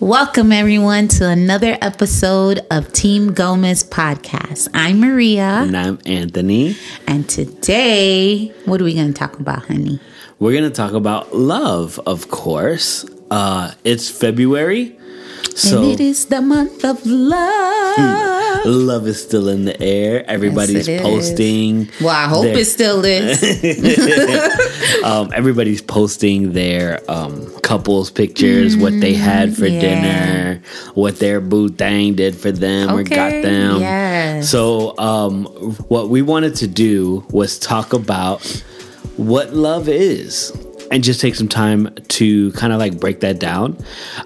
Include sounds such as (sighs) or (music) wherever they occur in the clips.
Welcome, everyone, to another episode of Team Gomez podcast. I'm Maria. And I'm Anthony. And today, what are we going to talk about, honey? We're going to talk about love, of course. Uh, it's February. So, and it is the month of love. love is still in the air. Everybody's yes, posting. Is. Well, I hope their, it still is. (laughs) (laughs) um, everybody's posting their um, couples pictures, mm, what they had for yeah. dinner, what their boo thing did for them okay, or got them. Yes. So, um, what we wanted to do was talk about what love is and just take some time to kind of like break that down.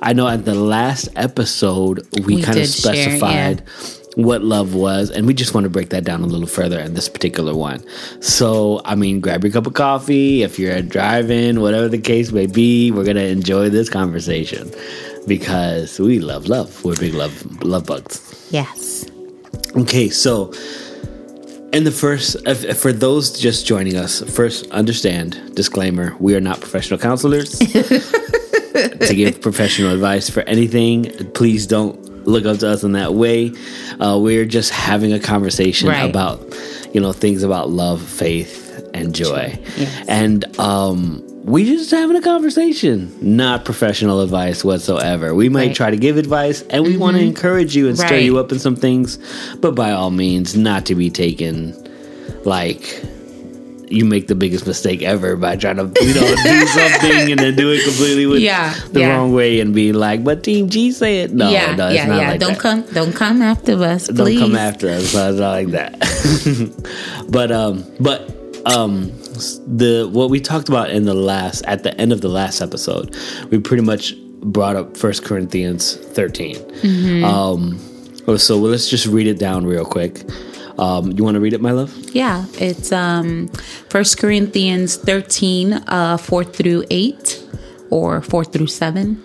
I know at the last episode we, we kind of specified share, yeah. what love was, and we just want to break that down a little further in this particular one. So, I mean, grab your cup of coffee if you're driving, whatever the case may be. We're gonna enjoy this conversation because we love love. We're big love love bugs. Yes. Okay, so and the first, if, for those just joining us, first understand disclaimer: we are not professional counselors. (laughs) to give professional advice for anything, please don't look up to us in that way. Uh, we're just having a conversation right. about, you know, things about love, faith, and joy, yes. and um, we just having a conversation, not professional advice whatsoever. We might right. try to give advice and we mm-hmm. want to encourage you and right. stir you up in some things, but by all means, not to be taken like you make the biggest mistake ever by trying to you know do (laughs) something and then do it completely with yeah, the yeah. wrong way and be like, but Team G said. No, yeah, no, it's yeah, not yeah. Like don't that. come, don't come after us. Please. Don't come after us. It's not like that. (laughs) but um, but um the what we talked about in the last at the end of the last episode we pretty much brought up first corinthians 13 mm-hmm. um so let's just read it down real quick um, you want to read it, my love? Yeah, it's um, 1 Corinthians 13, uh, 4 through 8, or 4 through 7.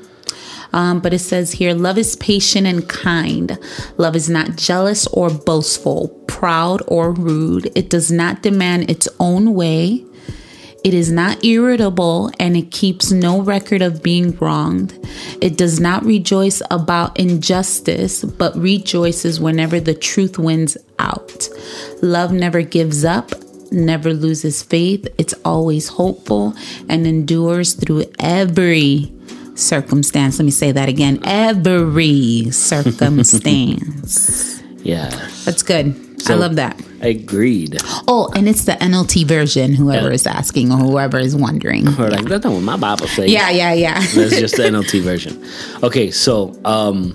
Um, but it says here, love is patient and kind. Love is not jealous or boastful, proud or rude. It does not demand its own way. It is not irritable and it keeps no record of being wronged. It does not rejoice about injustice, but rejoices whenever the truth wins out. Love never gives up, never loses faith. It's always hopeful and endures through every circumstance. Let me say that again every circumstance. (laughs) yeah. That's good. So, I love that. Agreed. Oh, and it's the NLT version, whoever yeah. is asking or whoever is wondering. Or (laughs) like, that's not what my Bible says. Yeah, yeah, yeah. (laughs) That's just the NLT version. Okay, so um,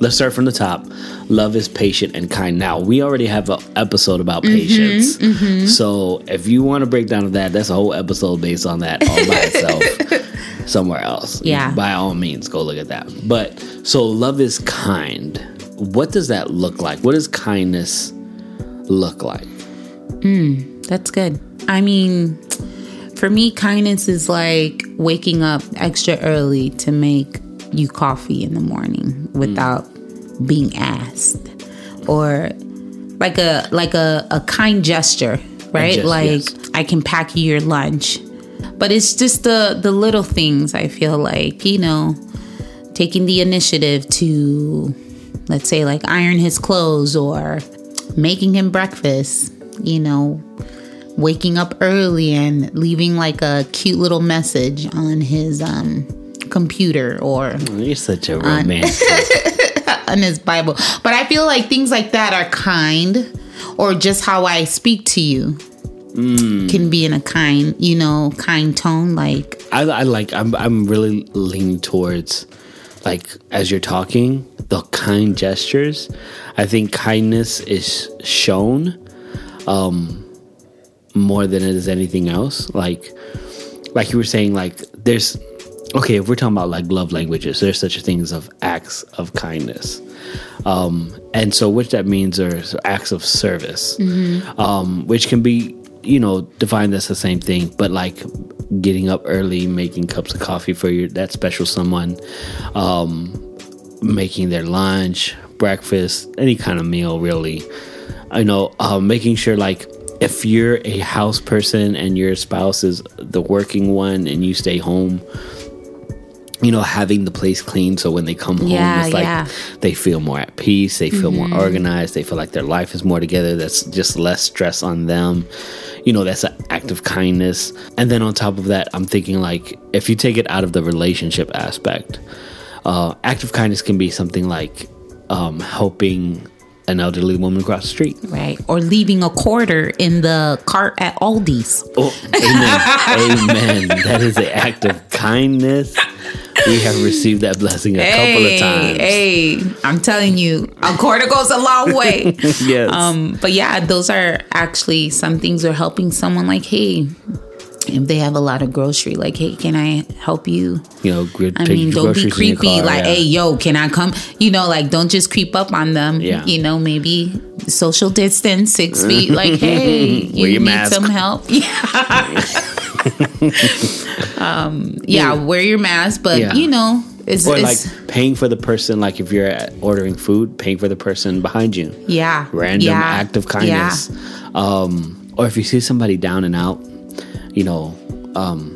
let's start from the top. Love is patient and kind. Now, we already have an episode about mm-hmm, patience. Mm-hmm. So if you want to break down that, that's a whole episode based on that all by itself. (laughs) somewhere else. Yeah. By all means, go look at that. But so love is kind. What does that look like? What is kindness look like? Mm, that's good. I mean, for me, kindness is like waking up extra early to make you coffee in the morning without mm. being asked, or like a like a, a kind gesture, right? Just, like yes. I can pack you your lunch but it's just the the little things I feel like, you know, taking the initiative to let's say like iron his clothes or making him breakfast, you know, waking up early and leaving like a cute little message on his um computer or you're such a romantic on, (laughs) on his bible but i feel like things like that are kind or just how i speak to you mm. can be in a kind, you know, kind tone. Like I, I like. I'm I'm really leaning towards like as you're talking the kind gestures. I think kindness is shown um, more than it is anything else. Like like you were saying, like there's okay if we're talking about like love languages there's such a thing as of acts of kindness um, and so which that means are acts of service mm-hmm. um, which can be you know, define this the same thing, but like getting up early, making cups of coffee for your that special someone, um, making their lunch, breakfast, any kind of meal, really. I know, uh, making sure like if you're a house person and your spouse is the working one and you stay home, you know, having the place clean so when they come home, Yeah, it's like yeah. Mm-hmm. they feel more at peace, they feel more organized, they feel like their life is more together, that's just less stress on them. You know, that's an act of kindness. And then on top of that, I'm thinking like if you take it out of the relationship aspect, uh, act of kindness can be something like um, helping an elderly woman across the street. Right. Or leaving a quarter in the cart at Aldi's. Oh, amen. (laughs) amen. That is an act of kindness. We have received that blessing a couple of times. Hey, I'm telling you, a quarter goes a long way. (laughs) Yes. um, but yeah, those are actually some things are helping someone like, hey, if they have a lot of grocery, like, hey, can I help you? you know, gr- I mean, don't be groceries in your creepy. car, like, yeah. hey, yo, can I come? You know, like, don't just creep up on them. Yeah. You know, maybe social distance, six feet. Like, (laughs) hey, you need mask. some help. (laughs) Yeah. (laughs) um, yeah, wear your mask, but Yeah. you know, it's, Or it's like paying for the person, like if you're ordering food, paying for the person behind you. yeah, Random yeah, act of kindness. Um, or if you see somebody down and out, you know, um,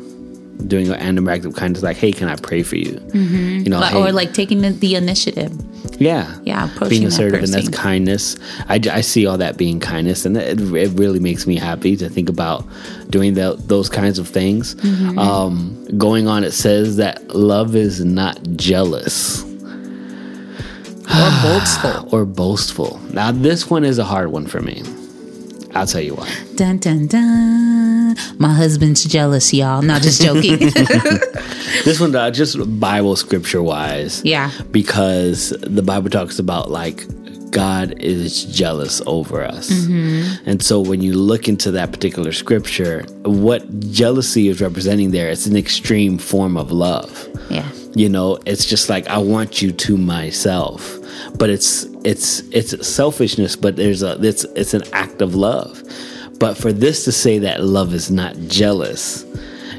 doing an random act of kindness, like, hey, can I pray for you? Mm-hmm. You know, Like- hey, or like taking the, the initiative. Yeah. Yeah, approaching being that assertive, and that's kindness. I, I see all that being kindness, and it, it really makes me happy to think about doing the, those kinds of things. Mm-hmm. Um, going on, it says that love is not jealous or boastful. (sighs) or boastful. Now, this one is a hard one for me. I'll tell you why. Dun dun dun. My husband's jealous, y'all. Not just joking. (laughs) This one, uh, just Bible scripture wise. Yeah. Because the Bible talks about like God is jealous over us. And so when you look into that particular scripture, what jealousy is representing there, it's an extreme form of love. yeah. You know, it's just like I want you to myself. But it's it's it's selfishness, but there's a it's it's an act of love. But for this to say that love is not jealous,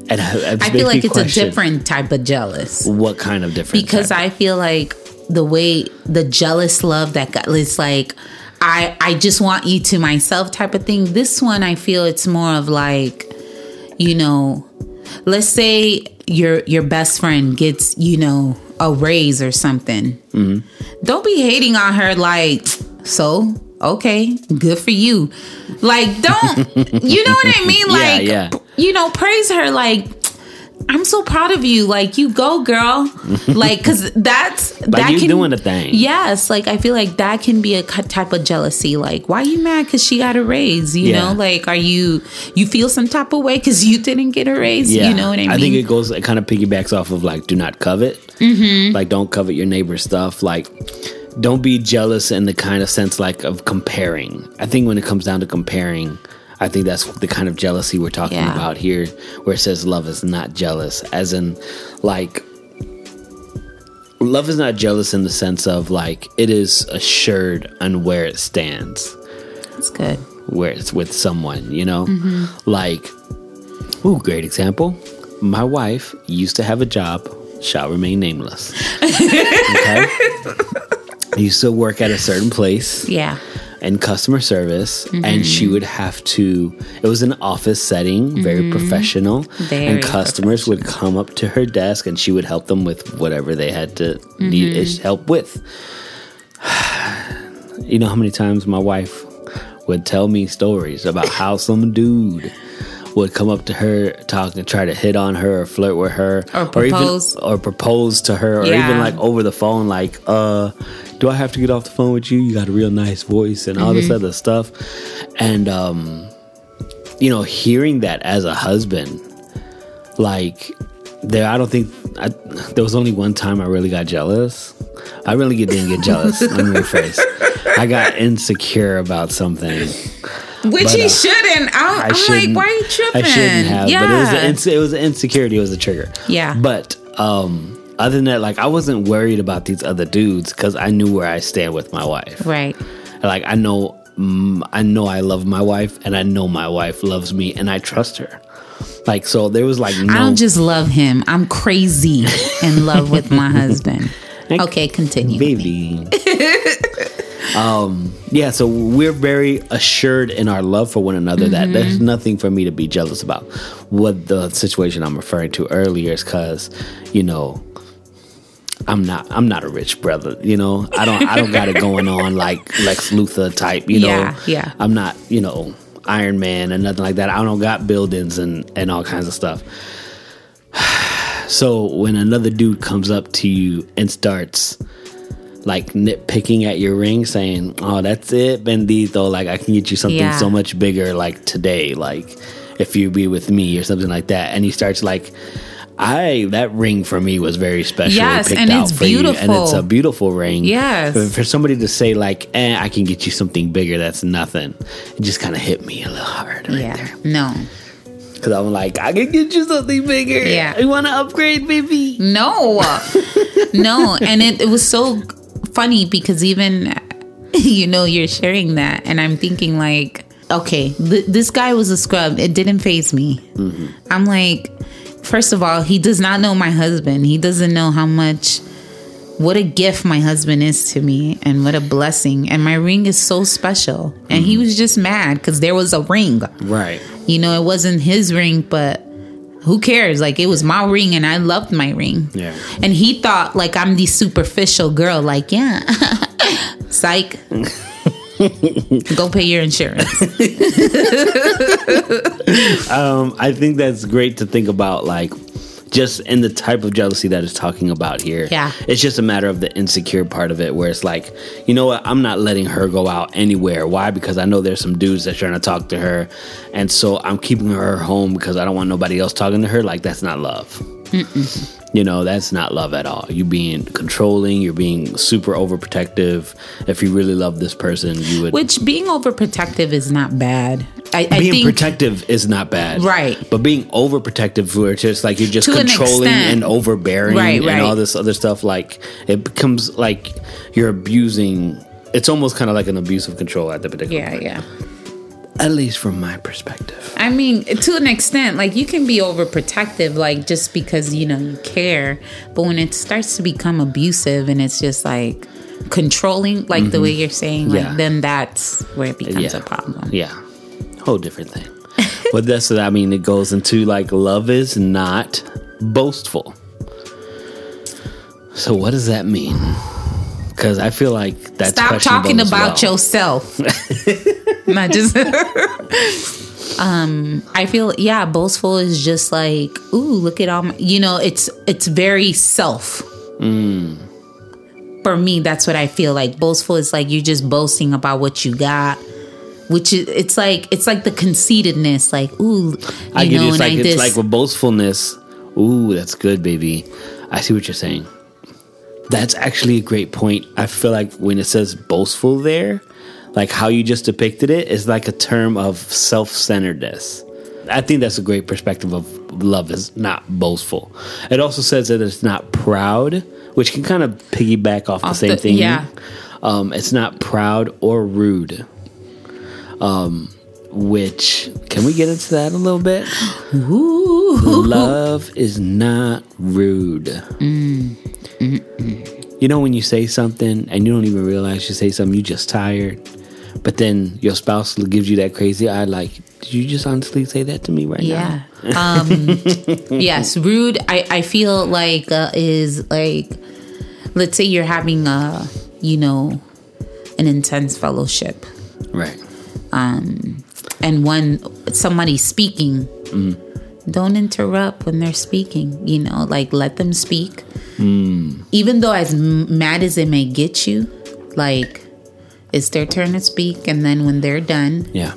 and I, I feel like it's a different type of jealous. What kind of difference? because I feel like the way the jealous love that got it's like I I just want you to myself type of thing. This one I feel it's more of like you know, let's say your your best friend gets you know a raise or something. Mm-hmm. Don't be hating on her like so. Okay, good for you. Like, don't (laughs) you know what I mean? Like, yeah. you know, praise her. Like, I'm so proud of you. Like, you go, girl. like, cause that's (laughs) that you can doing a thing. Yes, like I feel like that can be a type of jealousy. Like, why are you mad because she got a raise? You Yeah. know, like, are you you feel some type of way because you didn't get a raise? You know what I mean? I think it goes, it kind of piggybacks off of like, do not covet. Mm-hmm. Like, don't covet your neighbor's stuff. Like, don't be jealous in the kind of sense like of comparing. I think when it comes down to comparing, I think that's the kind of jealousy we're talking Yeah. about here, where it says love is not jealous, as in like. Love is not jealous in the sense of like it is assured on where it stands That's good. where it's with someone, you know? Mm-hmm. Like, ooh, great example. My wife used to have a job, shall remain nameless. (laughs) okay? Used to work at a certain place Yeah. in customer service, Mm-hmm. and she would have to, it was an office setting, very professional. Mm-hmm. Very and customers would come up to her desk and she would help them with whatever they had to need Mm-hmm. help with. (sighs) you know how many times my wife would tell me stories about how some dude would come up to her, talk and try to hit on her or flirt with her, Or propose. even or propose to her, or even like over the phone, like, uh, do I have to get off the phone with you? You got a real nice voice and all Mm-hmm. this other stuff, and um, you know, hearing that as a husband, like there, I don't think I, there was only one time I really got jealous. I really didn't get jealous. (laughs) Let me rephrase. I got insecure about something. Which But, he uh, shouldn't. I'm, I I'm shouldn't. like, why are you tripping? I shouldn't have, yeah. but it was an it was an insecurity. It was a trigger. Yeah. But um, other than that, like I wasn't worried about these other dudes because I knew where I stand with my wife. right. Like I know, mm, I know I love my wife, and I know my wife loves me, and I trust her. Like so, there was like no. I don't just love him. I'm crazy in love with my (laughs) husband. Okay, continue. baby. (laughs) um, yeah, so we're very assured in our love for one another that there's nothing for me to be jealous about. What the situation I'm referring to earlier is because, you know, I'm not I'm not a rich brother, you know. I don't I don't got it going on (laughs) like Lex Luthor type, you know. Yeah, yeah. I'm not, you know, Iron Man and nothing like that. I don't got buildings and and all kinds of stuff. (sighs) So when another dude comes up to you and starts like nitpicking at your ring, saying, "Oh, that's it, Bendito. Like I can get you something Yeah. so much bigger, like today, like if you be with me or something like that," and he starts like. I that ring for me was very special. Yes, and out it's for you, and it's a beautiful ring. Yes. for, for somebody to say like, "Eh, I can get you something bigger," that's nothing. It just kind of hit me a little hard right yeah. there No. because I'm like, I can get you something bigger. Yeah. you want to upgrade, baby? No. (laughs) no. And it, it was so funny because even, (laughs) you know, you're sharing that. And I'm thinking, like, okay, th- this guy was a scrub. It didn't phase me. I'm like, first of all, he does not know my husband. He doesn't know how much. What a gift my husband is to me, and what a blessing. And my ring is so special. And he mm-hmm. was just mad because there was a ring. Right. You know, it wasn't his ring, but who cares? Like it was my ring and I loved my ring. Yeah. And he thought like I'm the superficial girl, like, yeah. (laughs) Psych. (laughs) (laughs) Go pay your insurance. (laughs) Um, I think that's great to think about, like, just in the type of jealousy that is talking about here. Yeah. It's just a matter of the insecure part of it, where it's like, you know what, I'm not letting her go out anywhere. Why? Because I know there's some dudes that's trying to talk to her. And so I'm keeping her home because I don't want nobody else talking to her. Like, that's not love. You know, that's not love at all. You being controlling, you're being super overprotective. If you really love this person, you would. Which being overprotective is not bad. I, I being think protective is not bad, Right. But being overprotective, where it's just like you're just To controlling extent. and overbearing Right, and all this other stuff, like it becomes like you're abusing. It's almost kind of like an abuse of control at the particular. Yeah, point. yeah. At least from my perspective. I mean, to an extent, like you can be overprotective, like just because you know you care. But when it starts to become abusive and it's just like controlling, like the mm-hmm. way you're saying, like Yeah. then that's where it becomes Yeah. a problem. Yeah, whole different thing. (laughs) but that's what I mean. It goes into like love is not boastful. So what does that mean? Because I feel like that's Stop talking about well. yourself. (laughs) (laughs) Um, I feel yeah, boastful is just like, ooh, look at all my. You know, it's it's very self. Mm. For me, that's what I feel like. Boastful is like you're just boasting about what you got. Which is, it's like it's like the conceitedness, like ooh, you I get know, it. It's and like I it's this. like with boastfulness. Ooh, that's good, baby. I see what you're saying. That's actually a great point. I feel like when it says boastful there, like how you just depicted it is like a term of self-centeredness. I think that's a great perspective of love is not boastful. It also says that it's not proud, which can kind of piggyback off, the same the- thing. yeah. Um, it's not proud or rude. Um, which can we get into that a little bit? Love is not rude. You know when you say something and you don't even realize you say something, you just tired. But then your spouse gives you that crazy eye, like, did you just honestly say that to me right Yeah. now? Um, (laughs) yes, rude. I, I feel like uh, is like, let's say you're having a, you know, an intense fellowship, Right. Um, and when somebody's speaking, don't interrupt when they're speaking. You know, like let them speak. Even though as mad as it may get you, like it's their turn to speak, and then when they're done, Yeah.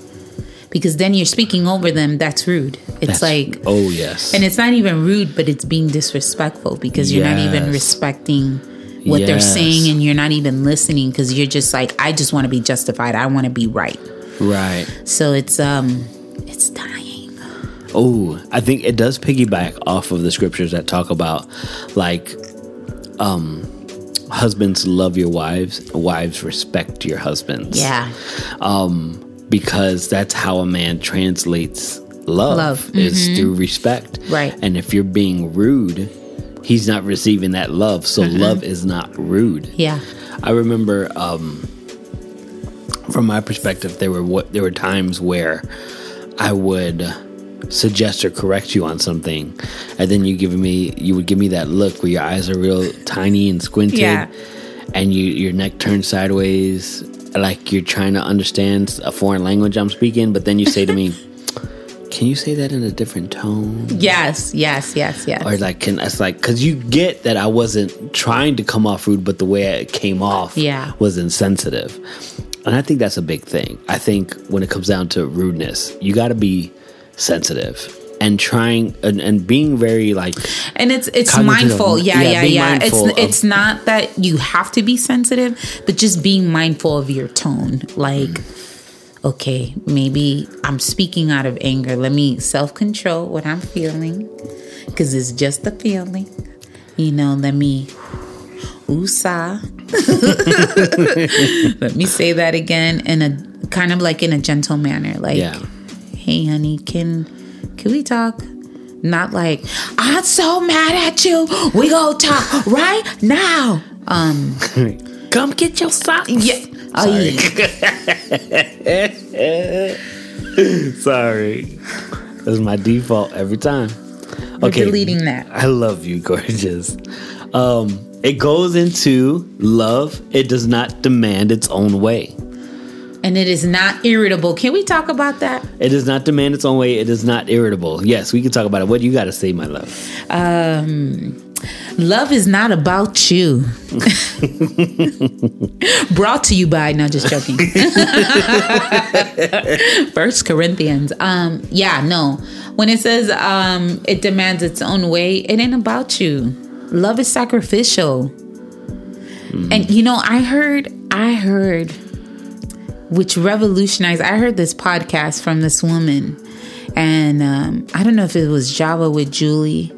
because then you're speaking over them. That's rude. It's That's- like oh yes. And it's not even rude, but it's being disrespectful because you're not even respecting what they're saying and you're not even listening because you're just like, I just want to be justified. I want to be right. right. So it's um it's dying. Oh, I think it does piggyback off of the scriptures that talk about like um husbands love your wives, wives respect your husbands. Yeah. Um, because that's how a man translates love, Love, is through respect. Right. And if you're being rude, he's not receiving that love. So love is not rude. Yeah. I remember um from my perspective there were what there were times where I would suggest or correct you on something, and then you give me you would give me that look where your eyes are real tiny and squinted, Yeah. and you your neck turns sideways, like you're trying to understand a foreign language I'm speaking, but then you say to me. (laughs) Can you say that in a different tone? Yes, yes, yes, yes. or like can it's like because you get that i wasn't trying to come off rude but the way it came off Yeah. was insensitive and i think that's a big thing i think when it comes down to rudeness you got to be sensitive and trying and, and being very like and it's it's mindful. yeah yeah, yeah yeah, it's of- it's not that you have to be sensitive but just being mindful of your tone. Like okay maybe i'm speaking out of anger. Let me self-control what i'm feeling because it's just a feeling. You know let me Usa. (laughs) let me say that again in a kind of like in a gentle manner. Like yeah hey honey can can we talk? Not like i'm so mad at you. We go talk right now. Um (laughs) come get your socks. Yeah. Oh yeah. (laughs) Sorry. That's my default every time. We're deleting that. I love you, (laughs) gorgeous. Um, it goes into love. It does not demand its own way. And it is not irritable. Can we talk about that? It does not demand its own way. It is not irritable. Yes, we can talk about it. What do you got to say, my love? um love is not about you. (laughs) Brought to you by no just joking. (laughs) First corinthians. Um yeah no. When it says um it demands its own way it ain't about you. Love is sacrificial. And you know i heard i heard which revolutionized i heard this podcast from this woman and um i don't know if it was java with julie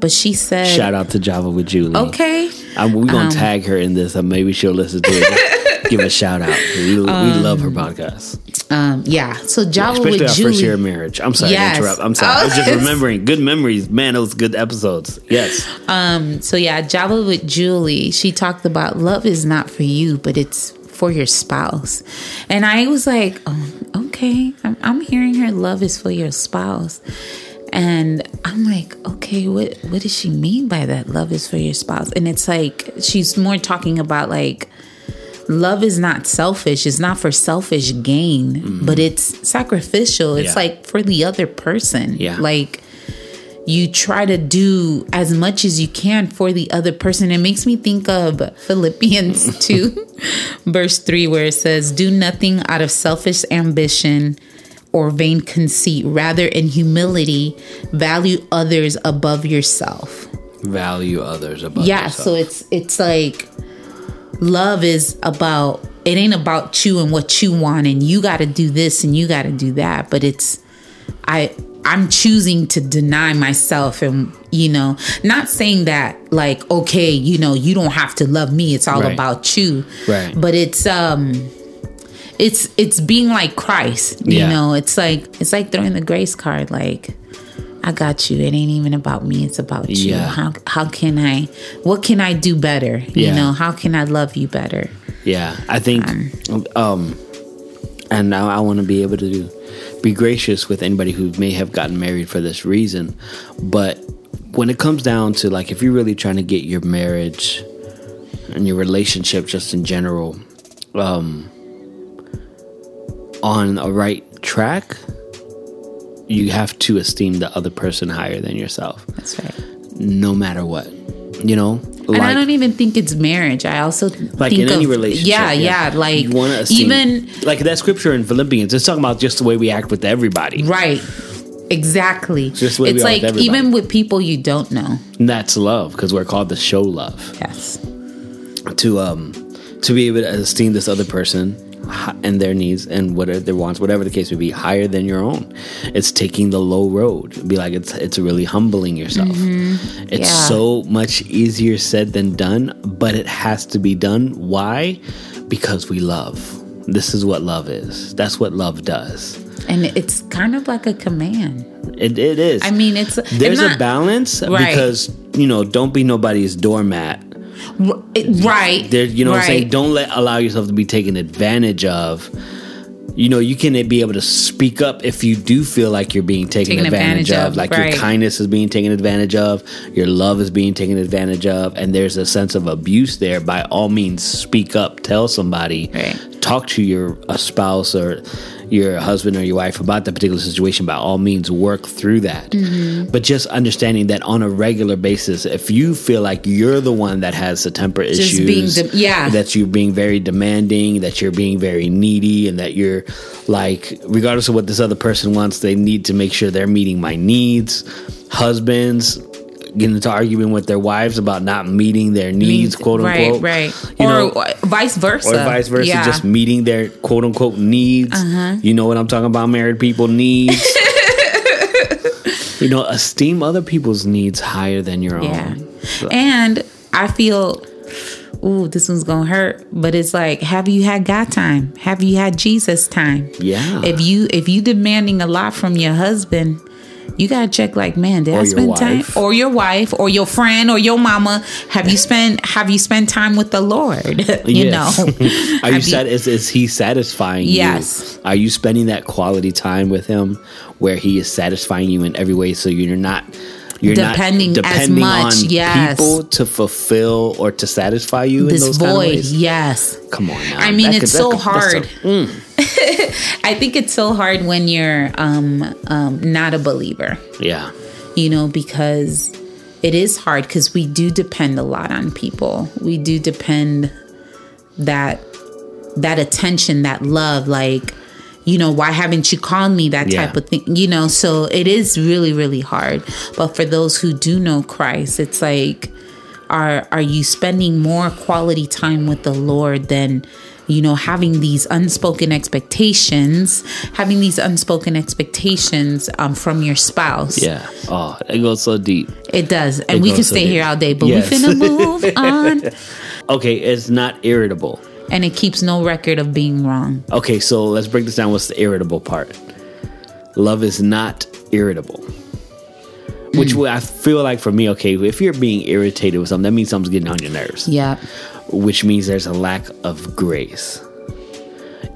but she said Shout out to Java with Julie. okay Um, we're going Um, to tag her in this. And maybe she'll listen to it. (laughs) Give a shout out. We, we love her podcast. um yeah so java Especially with our julie first year of marriage. I'm sorry Yes. to interrupt. I'm sorry. I was just Oh, (laughs) remembering good memories. Man, those good episodes. Yes. So yeah, Java with Julie, she talked about love is not for you, but it's for your spouse. And I was like, oh, okay, I'm, I'm hearing her love is for your spouse. And I'm like, okay, what what does she mean by that? Love is for your spouse. And it's like she's more talking about like love is not selfish. It's not for selfish gain, but it's sacrificial. It's Mm-hmm. Yeah. like for the other person. Yeah. Like you try to do as much as you can for the other person. It makes me think of Philippians (laughs) 2, verse 3, where it says, Do nothing out of selfish ambition or vain conceit. Rather, in humility, value others above yourself. Value others above yourself. Yeah, yourself. so it's it's like love is about it ain't about you and what you want and you got to do this and you got to do that, but it's I I'm choosing to deny myself and you know, not saying that like okay, you know, you don't have to love me, it's all Right. about you. Right. But it's um it's it's being like Christ, you know. It's like it's like throwing the grace card like I got you. It ain't even about me. It's about you. Yeah. How how can I? What can I do better? You know, how can I love you better? Yeah, I think, um, and now I want to be able to do, be gracious with anybody who may have gotten married for this reason. But when it comes down to like, if you're really trying to get your marriage and your relationship just in general, um, on a right track, you have to esteem the other person higher than yourself, That's right. no matter what. You know, and I don't even think it's marriage. I also like think in of, any relationship. Yeah, yeah. like want to even like that scripture in Philippians. It's talking about just the way we act with everybody. right. Exactly. Just it's with like everybody. even with people you don't know. And that's love because we're called to show love Yes. to um to be able to esteem this other person and their needs and whatever their wants, whatever the case may be, higher than your own. It's taking the low road. Be like it's it's really humbling yourself. It's Mm-hmm. Yeah. so much easier said than done, but it has to be done. Why? Because we love. This is what love is. That's what love does. And it's kind of like a command. It, it is. I mean, it's there's it's a balance Right. because you know don't be nobody's doormat. Right. There, you know what I'm saying. Don't let allow yourself to be taken advantage of you know, you can be able to speak up if you do feel like you're being taken, Taken advantage, advantage of, of, like right. your kindness is being taken advantage of, your love is being taken advantage of, and there's a sense of abuse there. By all means, speak up, tell somebody, Right. Talk to your a spouse or your husband or your wife about that particular situation. By all means, work through that. Mm-hmm. But just understanding that on a regular basis, if you feel like you're the one that has the temper Just issues, being de- yeah. that you're being very demanding, that you're being very needy, and that you're like, regardless of what this other person wants, they need to make sure they're meeting my needs. Husbands getting into arguing with their wives about not meeting their needs, quote unquote. Right, right. You or know, vice versa. or vice versa, Yeah. Uh-huh. just meeting their quote unquote needs. You know what I'm talking about? Married people needs. (laughs) you know, esteem other people's needs higher than your own. Yeah. own. And I feel, ooh, this one's gonna hurt, but it's like, have you had God time? Have you had Jesus time? Yeah. If you if you demanding a lot from your husband, you gotta check like, man, did Or I spend time? Or your wife, or your friend, or your mama? Have you spent Have you spent time with the Lord? (laughs) you Yes. know, (laughs) Are you (laughs) Have sat? Is, is he satisfying Yes. you? Are you spending that quality time with him where he is satisfying you in every way? So you're not. You're Depending not depending much, on yes. people to fulfill or to satisfy you in this those kind of ways. Yes. Come on now. I mean, That it's could- so could- hard. a- (laughs) I think it's so hard when you're um, um, not a believer. yeah. you know, because it is hard because we do depend a lot on people. We do depend that that attention, that love, like, you know, why haven't you called me? That Yeah. type of thing, you know. So it is really, really hard. But for those who do know Christ, it's like, are are you spending more quality time with the Lord than you know having these unspoken expectations having these unspoken expectations um, from your spouse Yeah. Oh, it goes so deep. it does. And It we can so stay deep. here all day, but Yes. we finna (laughs) move on. Okay, it's not irritable. And it keeps no record of being wrong. Okay, so let's break this down. What's the irritable part? Love is not irritable. Which way I feel like for me, okay, if you're being irritated with something, that means something's getting on your nerves. Yeah. Which means there's a lack of grace.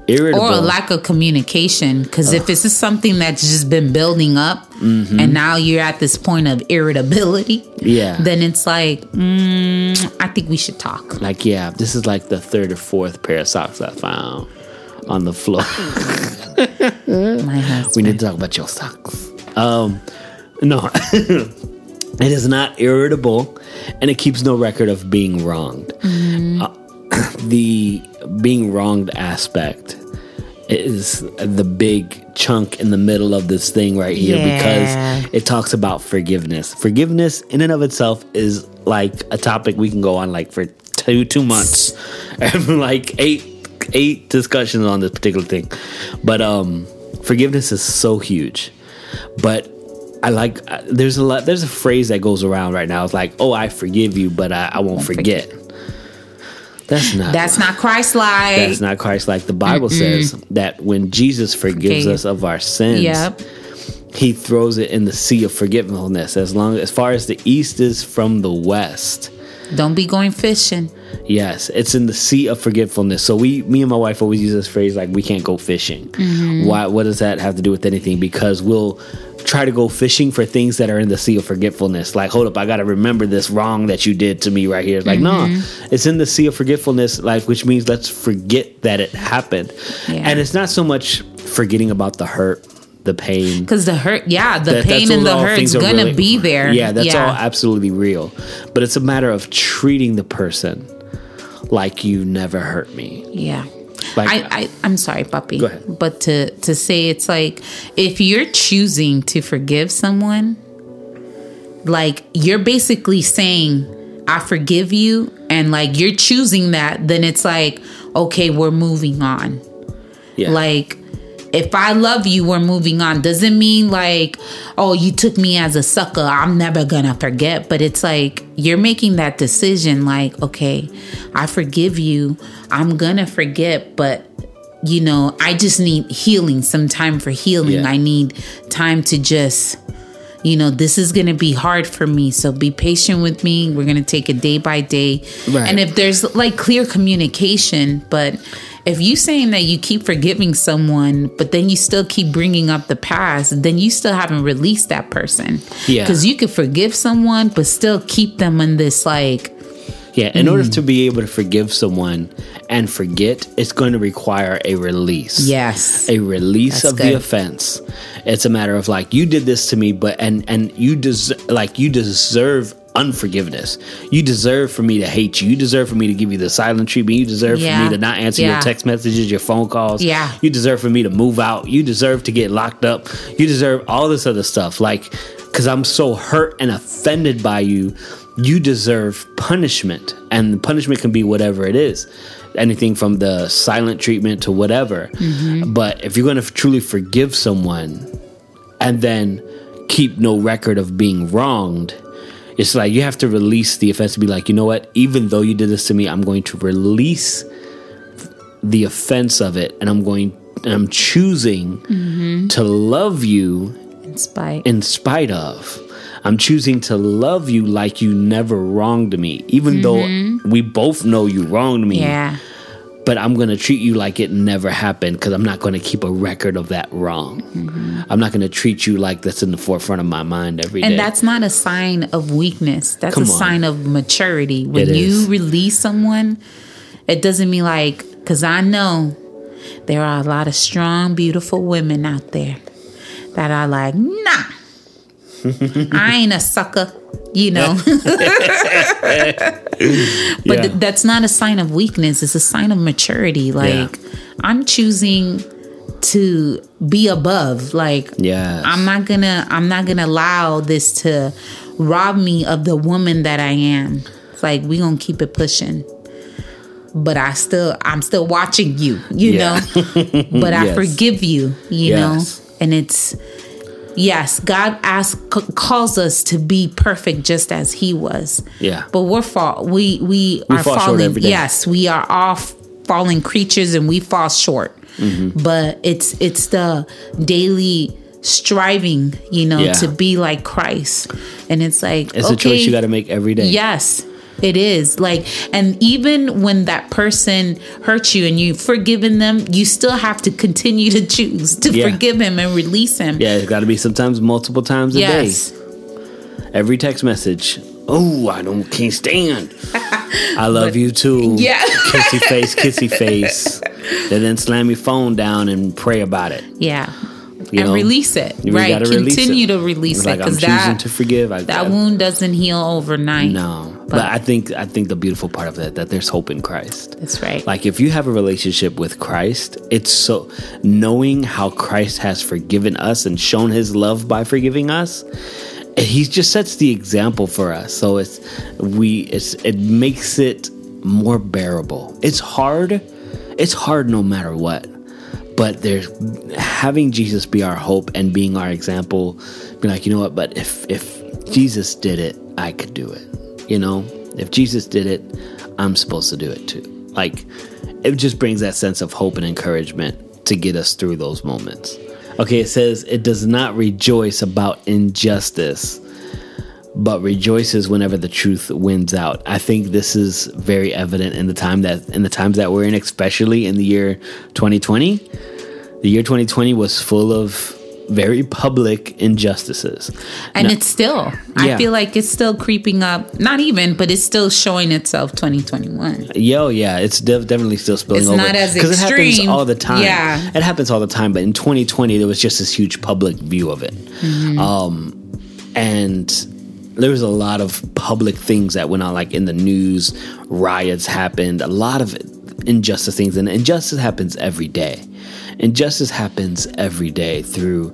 Irritable. Or a lack of communication. Because if this is something that's just been building up Mm-hmm. and now you're at this point of irritability, Yeah. then it's like, mm, I think we should talk. like, yeah, this is like the third or fourth pair of socks I found on the floor. (laughs) My husband. we need to talk about your socks. Um, no, (laughs) it is not irritable, and it keeps no record of being wronged. Uh, (clears throat) the being wronged aspect is the big chunk in the middle of this thing right here Yeah. because it talks about forgiveness. Forgiveness, in and of itself, is like a topic we can go on like for two two months, (laughs) and like eight eight discussions on this particular thing. But um, forgiveness is so huge. But I like uh, there's a lot there's a phrase that goes around right now. It's like, oh, I forgive you, but I, I won't forget. That's not That's not Christ like. that's not Christ like the Bible says that when Jesus forgives Forgave. us of our sins, Yep. he throws it in the sea of forgiveness as long as far as the east is from the west. Don't be going fishing. Yes, it's in the sea of forgetfulness. So we, me and my wife, always use this phrase like we can't go fishing. Mm-hmm. Why? What does that have to do with anything? Because we'll try to go fishing for things that are in the sea of forgetfulness. Like, hold up, I got to remember this wrong that you did to me right here. It's like, no, mm-hmm. it's in the sea of forgetfulness. Like, which means let's forget that it happened. Yeah. And it's not so much forgetting about the hurt, the pain. Because the hurt, yeah, the That- pain and the hurt's things are gonna really- be there. Yeah, that's all absolutely real. But it's a matter of treating the person like you never hurt me. Yeah. Like- I, I, I'm sorry, puppy. Go ahead. But to, to say it's like if you're choosing to forgive someone, like you're basically saying, I forgive you, and like you're choosing that, then it's like, okay, we're moving on. Yeah. Like, if I love you, we're moving on. Doesn't mean like, oh, you took me as a sucker. I'm never gonna forget. But it's like you're making that decision. Like, okay, I forgive you. I'm gonna forget, but you know, I just need healing. Some time for healing. Yeah. I need time to just. You know, this is going to be hard for me. So be patient with me. We're going to take it day by day. Right. And if there's like clear communication, but if you saying that you keep forgiving someone, but then you still keep bringing up the past, then you still haven't released that person. Yeah. Because you could forgive someone, but still keep them in this like, Yeah, in Mm. order to be able to forgive someone and forget, it's going to require a release. yes, A release That's of good. the offense. It's a matter of like you did this to me, but and and you des- like you deserve unforgiveness. You deserve for me to hate you. You deserve for me to give you the silent treatment. You deserve for me to not answer Yeah. your text messages, your phone calls. Yeah. You deserve for me to move out. You deserve to get locked up. You deserve all this other stuff. Like, because I'm so hurt and offended by you, you deserve punishment. And the punishment can be whatever it is anything from the silent treatment to whatever. Mm-hmm. But if you're going to truly forgive someone and then keep no record of being wronged, it's like you have to release the offense to be like, you know what? Even though you did this to me, I'm going to release the offense of it and I'm going and I'm choosing mm-hmm. to love you in spite. in spite of. I'm choosing to love you like you never wronged me, even though mm-hmm. we both know you wronged me. yeah, But I'm going to treat you like it never happened because I'm not going to keep a record of that wrong. Mm-hmm. I'm not going to treat you like that's in the forefront of my mind every day. and that's not a sign of weakness. That's Come a on. sign of maturity. When It you is. release someone, it doesn't mean like because I know there are a lot of strong, beautiful women out there that are like, nah. (laughs) I ain't a sucker, you know. (laughs) (laughs) but Yeah. th- that's not a sign of weakness. It's a sign of maturity. Like I'm choosing to be above. Like Yes. I'm not gonna I'm not gonna allow this to rob me of the woman that I am. It's like we gonna keep it pushing. But I still I'm still watching you, you Yeah. know. (laughs) But I Yes. forgive you, you Yes. know. And it's yes, God asks calls us to be perfect just as he was. Yeah. But we're fall we we, We are falling. Yes, we are all falling creatures and we fall short. Mm-hmm. But it's it's the daily striving, you know, Yeah. to be like Christ. And it's like it's okay, a choice you got to make every day. Yes, it is. Like, and even when that person hurts you and you've forgiven them, you still have to continue to choose to Yeah. forgive him and release him. Yeah, it's got to be sometimes multiple times a Yes. day. Every text message. Oh, I don't can't stand. (laughs) I love you too. Yeah. (laughs) kissy face, kissy face. (laughs) And then slam your phone down and pray about it. Yeah. You and know? release it. You right. Continue it. to release it because that to forgive. I, that I- wound doesn't heal overnight. No, but, But- I think I think the beautiful part of that that there's hope in Christ. That's right. Like if you have a relationship with Christ, it's so knowing how Christ has forgiven us and shown his love by forgiving us. He just sets the example for us. So it's we it's it makes it more bearable. It's hard. It's hard no matter what. But there's having Jesus be our hope and being our example, be like, you know what, but if if Jesus did it, I could do it. You know? If Jesus did it, I'm supposed to do it too. Like it just brings that sense of hope and encouragement to get us through those moments. Okay, it says it does not rejoice about injustice, but rejoices whenever the truth wins out. I think this is very evident in the time that in the times that we're in, especially in the year 2020. The year 2020 was full of very public injustices. and No- it's still, Yeah. I feel like it's still creeping up. Not even, but it's still showing itself 2021. Yo, yeah, it's de- definitely still spilling It's over. not as 'Cause it happens all the time. Yeah. it happens all the time. But in 2020, there was just this huge public view of it, Mm-hmm. um, and there was a lot of public things that went on, like in the news. Riots happened. A lot of injustice things, and injustice happens every day. Injustice happens every day through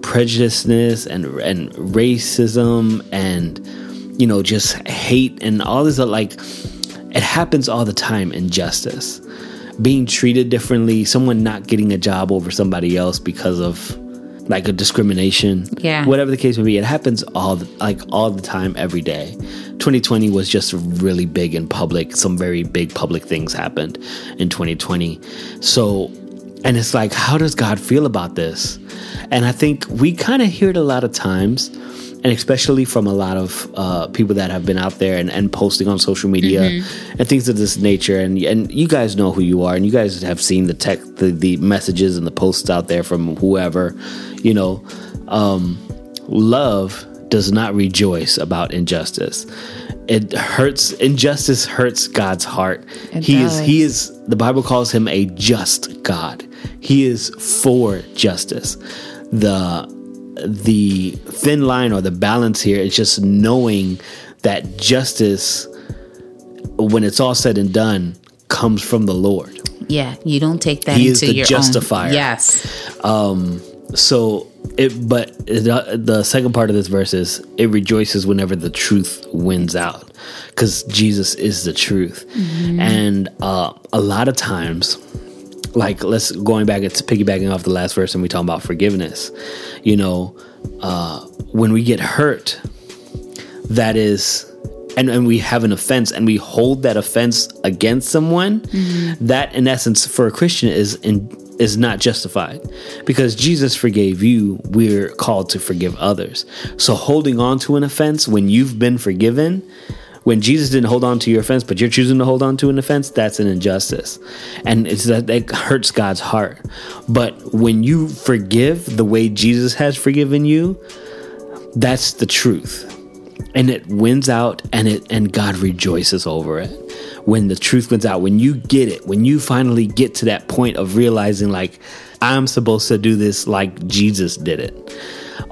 prejudiceness and and racism and you know just hate and all this like it happens all the time injustice being treated differently someone not getting a job over somebody else because of like a discrimination. Yeah. whatever the case may be it happens all the, like all the time every day. 2020 was just really big in public. Some very big public things happened in 2020 so and it's like how does god feel about this? And i think we kind of hear it a lot of times and especially from a lot of uh, people that have been out there and, and posting on social media and things of this nature. And and you guys know who you are, and you guys have seen the tech, the, the messages and the posts out there from whoever. You know, um, love does not rejoice about injustice. It hurts. Injustice hurts God's heart. It he is. He is. The Bible calls him a just God. He is for justice. The the thin line or the balance here is just knowing that justice, when it's all said and done, comes from the Lord. Yeah, you don't take that He is the justifier. own. Yes. So it, but it, the second part of this verse is it rejoices whenever the truth wins out, because Jesus is the truth, and uh, a lot of times, like let's going back, it's piggybacking off the last verse, and we talking about forgiveness. You know, uh, when we get hurt, that is. And, and we have an offense and we hold that offense against someone that in essence for a christian is in, is not justified because jesus forgave you we're called to forgive others so holding on to an offense when you've been forgiven when jesus didn't hold on to your offense but you're choosing to hold on to an offense that's an injustice. And it's that it hurts god's heart. But when you forgive the way jesus has forgiven you that's the truth. And it wins out and it and God rejoices over it. When the truth wins out when you get it when you finally get to that point of realizing like I'm supposed to do this like Jesus did it.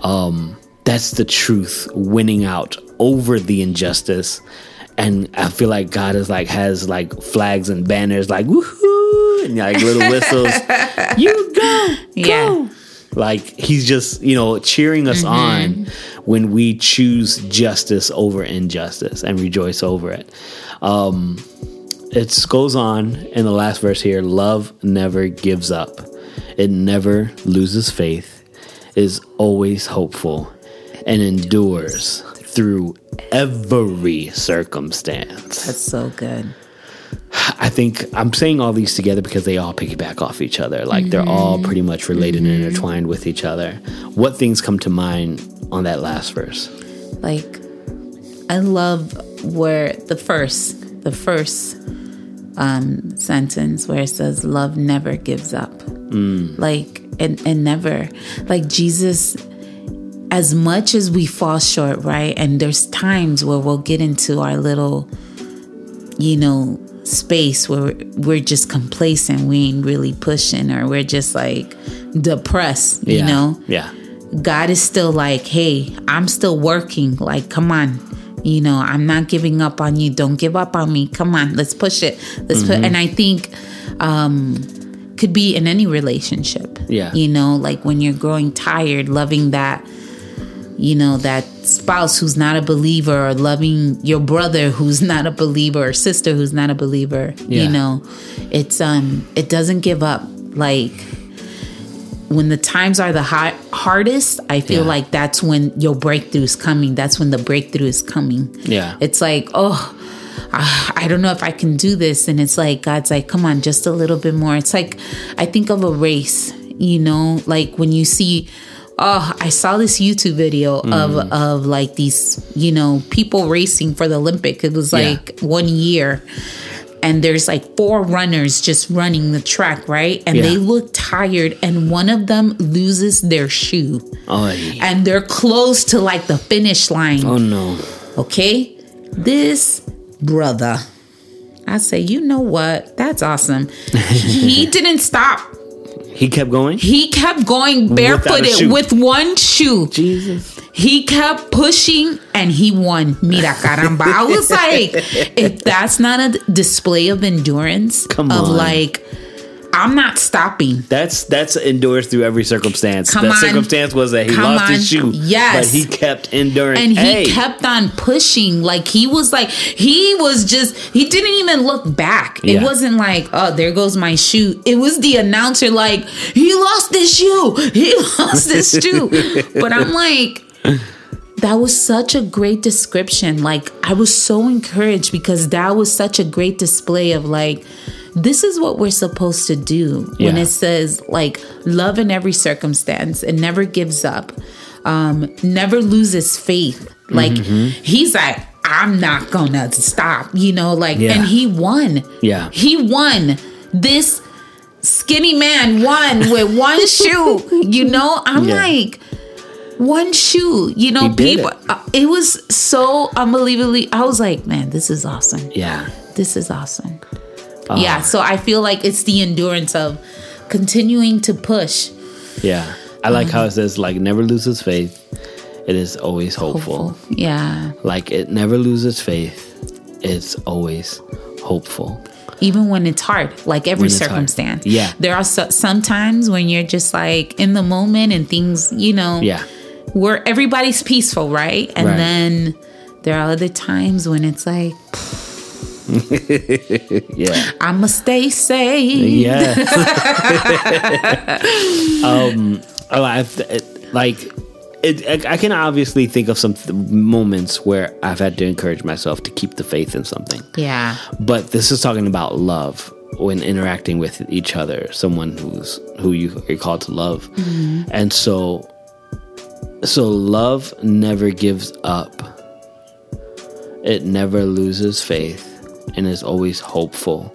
Um that's the truth winning out over the injustice. And I feel like God is like has like flags and banners like woohoo and like little (laughs) whistles. You go Yeah. go like he's just, you know, cheering us on when we choose justice over injustice and rejoice over it. Um, it goes on in the last verse here. Love never gives up, it never loses faith, is always hopeful, and endures through every circumstance. That's so good. I think I'm saying all these together because they all piggyback off each other. Like they're mm-hmm. all pretty much related and mm-hmm. intertwined with each other. What things come to mind on that last verse? Like, I love where the first, the first um, sentence where it says, "Love never gives up." Mm. Like, and and never, like Jesus. As much as we fall short, right? And there's times where we'll get into our little, you know, space where we're just complacent. We ain't really pushing, or we're just like depressed. You yeah. know, Yeah. God is still like, hey, I'm still working. Like, come on. You know, I'm not giving up on you. Don't give up on me. Come on, let's push it. Let's put and I think um could be in any relationship. Yeah. You know, like when you're growing tired, loving that, you know, that spouse who's not a believer or loving your brother who's (laughs) not a believer or sister who's not a believer. Yeah. You know, it's um it doesn't give up. Like when the times are the hard, hardest, I feel Yeah. like that's when your breakthrough is coming. That's when the breakthrough is coming. Yeah. It's like, oh, I don't know if I can do this. And it's like, God's like, come on, just a little bit more. It's like, I think of a race, you know, like when you see, oh, I saw this YouTube video of, mm. of like these, you know, people racing for the Olympic. It was Yeah. like one year. And there's like four runners just running the track, right? And Yeah. they look tired, and one of them loses their shoe. Oh, yeah. And they're close to like the finish line. oh no. Okay? This brother, I say, you know what? That's awesome. (laughs) he didn't stop. He kept going? He kept going barefooted with one shoe. Jesus. He kept pushing and he won. Mira caramba. I was like, if that's not a display of endurance, (laughs) Come of like, I'm not stopping. That's that's endures through every circumstance. Come the on. circumstance was that he lost his shoe. Yes. But he kept enduring. and he Hey, kept on pushing like he was like he was just he didn't even look back it Yeah. wasn't like oh there goes my shoe it was the announcer like he lost his shoe he (laughs) lost his shoe but i'm like that was such a great description like i was so encouraged because that was such a great display of like this is what we're supposed to do when it says like love in every circumstance and never gives up um, never loses faith. Like he's like, I'm not gonna stop, you know, like, Yeah. and he won. Yeah. He won. This skinny man won with (laughs) one shoe, you know? I'm Yeah. like, one shoe, you know, people, it. uh, it was so unbelievably, I was like, man, this is awesome. Yeah. This is awesome. Uh-huh. Yeah, so I feel like it's the endurance of continuing to push. Yeah. I like how it says, like, never loses faith. It is always hopeful. Hopeful. Yeah. Like, it never loses faith. It's always hopeful. Even when it's hard, like every it's hard. circumstance. Yeah. There are so, some times when you're just like in the moment and things, you know, Yeah. where everybody's peaceful, right? And Right. then there are other times when it's like, (laughs) Yeah. I'ma stay safe. Yeah. (laughs) um, oh, I've like it. I, I can obviously think of some th- moments where I've had to encourage myself to keep the faith in something. Yeah. But this is talking about love when interacting with each other, someone who's who you are called to love, and so so love never gives up. It never loses faith, and is always hopeful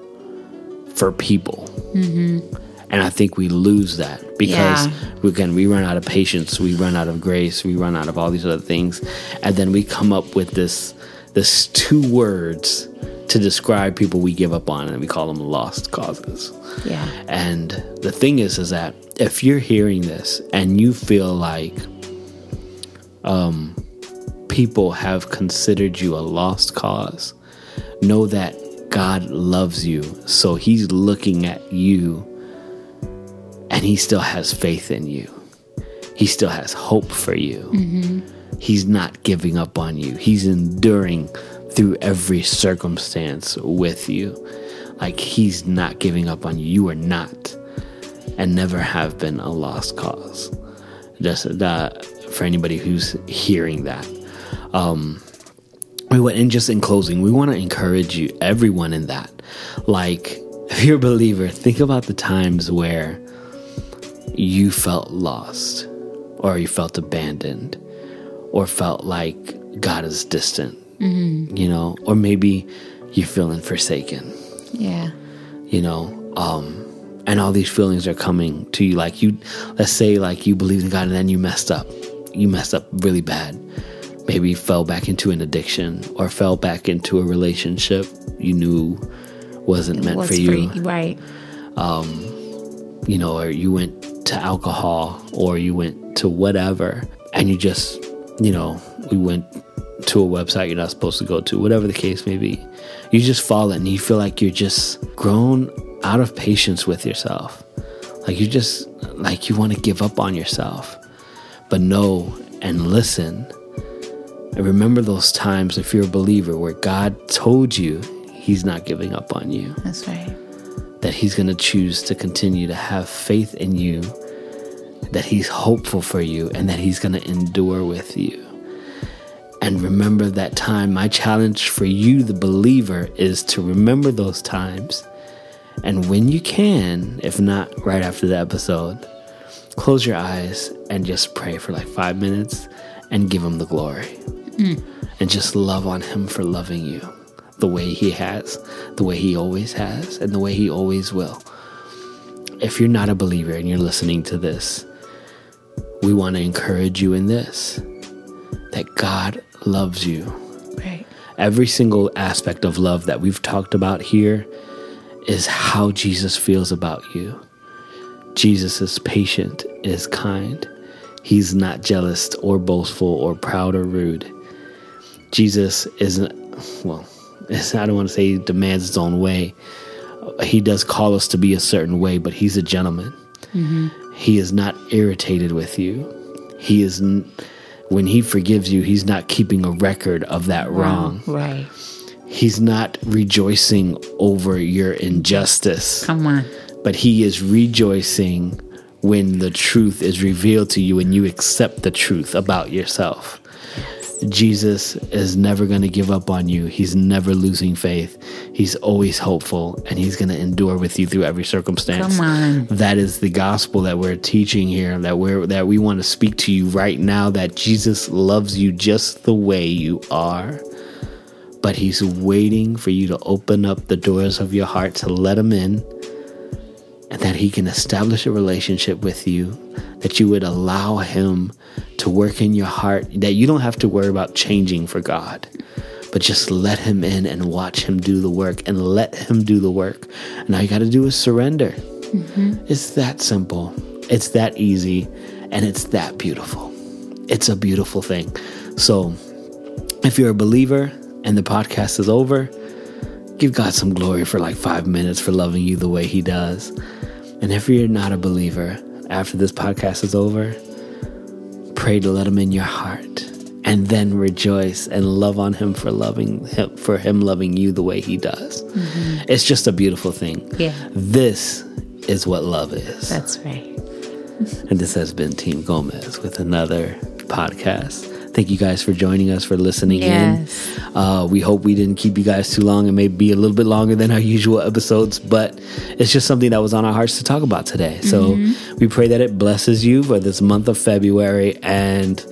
for people. And I think we lose that because Yeah. we can we run out of patience, we run out of grace, we run out of all these other things, and then we come up with this this two words to describe people we give up on, and we call them lost causes. Yeah. And the thing is, is that if you're hearing this and you feel like um, people have considered you a lost cause, know that God loves you. So He's looking at you and He still has faith in you. He still has hope for you. He's not giving up on you. He's enduring through every circumstance with you. Like he's not giving up on you. You are not and never have been a lost cause. Just that for anybody who's hearing that. Um we want and just in closing, we want to encourage you, everyone in that. Like if you're a believer, think about the times where you felt lost or you felt abandoned or felt like God is distant, you know, or maybe you're feeling forsaken, Yeah. you know, um, and all these feelings are coming to you. Like you, let's say, like you believed in God and then you messed up, you messed up really bad. Maybe fell back into an addiction or fell back into a relationship you knew wasn't meant What's for you Right. Um, you know, or you went to alcohol or you went to whatever and you just, you know, we went to a website you're not supposed to go to, whatever the case may be. You just fall in and you feel like you're just grown out of patience with yourself. Like you just, like you want to give up on yourself. But know and listen. And remember those times if you're a believer where God told you he's not giving up on you That's right. that he's going to choose to continue to have faith in you, that he's hopeful for you, and that he's going to endure with you. And remember that time. My challenge for you, the believer, is to remember those times. And when you can, if not right after the episode, close your eyes and just pray for like five minutes and give him the glory. And just love on him for loving you the way he has, the way he always has, and the way he always will. If you're not a believer and you're listening to this, we want to encourage you in this that God loves you. Right. Every single aspect of love that we've talked about here is how Jesus feels about you. Jesus is patient, is kind. He's not jealous or boastful or proud or rude. Jesus isn't, well, I don't want to say he demands his own way. He does call us to be a certain way, but he's a gentleman. Mm-hmm. He is not irritated with you. He is, when he forgives you, he's not keeping a record of that wrong. Right. He's not rejoicing over your injustice, Come on. but he is rejoicing when the truth is revealed to you and you accept the truth about yourself. Jesus is never going to give up on you. He's never losing faith. He's always hopeful and he's going to endure with you through every circumstance. Come on. That is the gospel that we're teaching here that we're that we want to speak to you right now that Jesus loves you just the way you are. But he's waiting for you to open up the doors of your heart to let him in and that he can establish a relationship with you that you would allow him to work in your heart, that you don't have to worry about changing for God, but just let him in and watch him do the work and let him do the work. And all you got to do is surrender. Mm-hmm. It's that simple, it's that easy, and it's that beautiful. It's a beautiful thing. So, if you're a believer and the podcast is over, give God some glory for like five minutes for loving you the way He does. And if you're not a believer, after this podcast is over, pray to let him in your heart and then rejoice and love on him for loving him for him loving you the way he does. Mm-hmm. It's just a beautiful thing. Yeah. This is what love is. That's right. and this has been Team Gomez with another podcast. Thank you guys for joining us, for listening Yes. in. Uh, we hope we didn't keep you guys too long. It may be a little bit longer than our usual episodes, but it's just something that was on our hearts to talk about today. So we pray that it blesses you for this month of February. And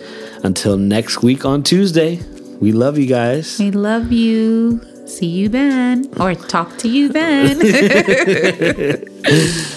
until next week on Tuesday, we love you guys. We love you. See you then, or talk to you then. (laughs) (laughs)